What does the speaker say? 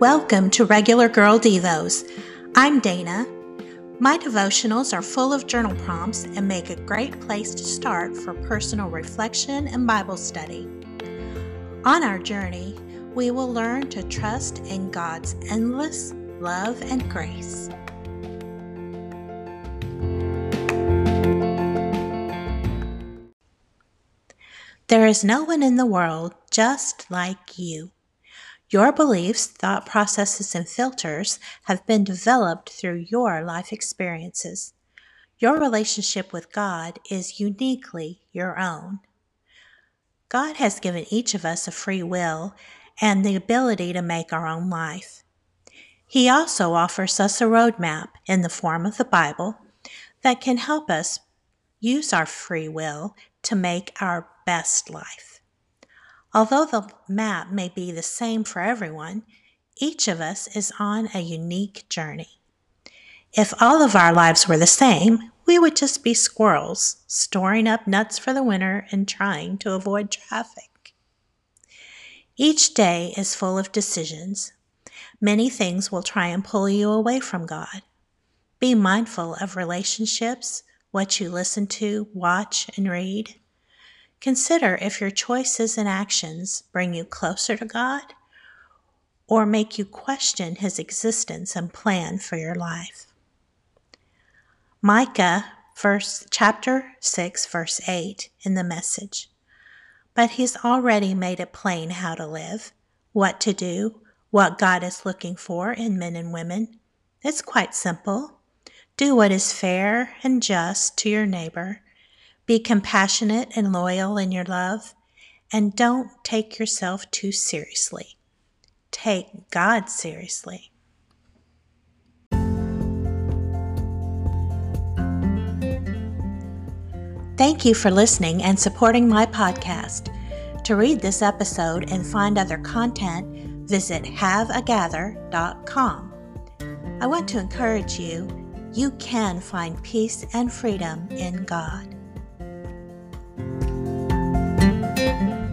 Welcome to Regular Girl Devos. I'm Dana. My devotionals are full of journal prompts and make a great place to start for personal reflection and Bible study. On our journey, we will learn to trust in God's endless love and grace. There is no one in the world just like you. Your beliefs, thought processes, and filters have been developed through your life experiences. Your relationship with God is uniquely your own. God has given each of us a free will and the ability to make our own life. He also offers us a roadmap in the form of the Bible that can help us use our free will to make our best life. Although the map may be the same for everyone, each of us is on a unique journey. If all of our lives were the same, we would just be squirrels, storing up nuts for the winter and trying to avoid traffic. Each day is full of decisions. Many things will try and pull you away from God. Be mindful of relationships, what you listen to, watch, and read. Consider if your choices and actions bring you closer to God or make you question His existence and plan for your life. Micah, verse, chapter 6, verse 8 in the message. But He's already made it plain how to live, what to do, what God is looking for in men and women. It's quite simple. Do what is fair and just to your neighbor be compassionate and loyal in your love, and don't take yourself too seriously. Take God seriously. Thank you for listening and supporting my podcast. To read this episode and find other content, visit haveagather.com. I want to encourage you, you can find peace and freedom in God. Thank you.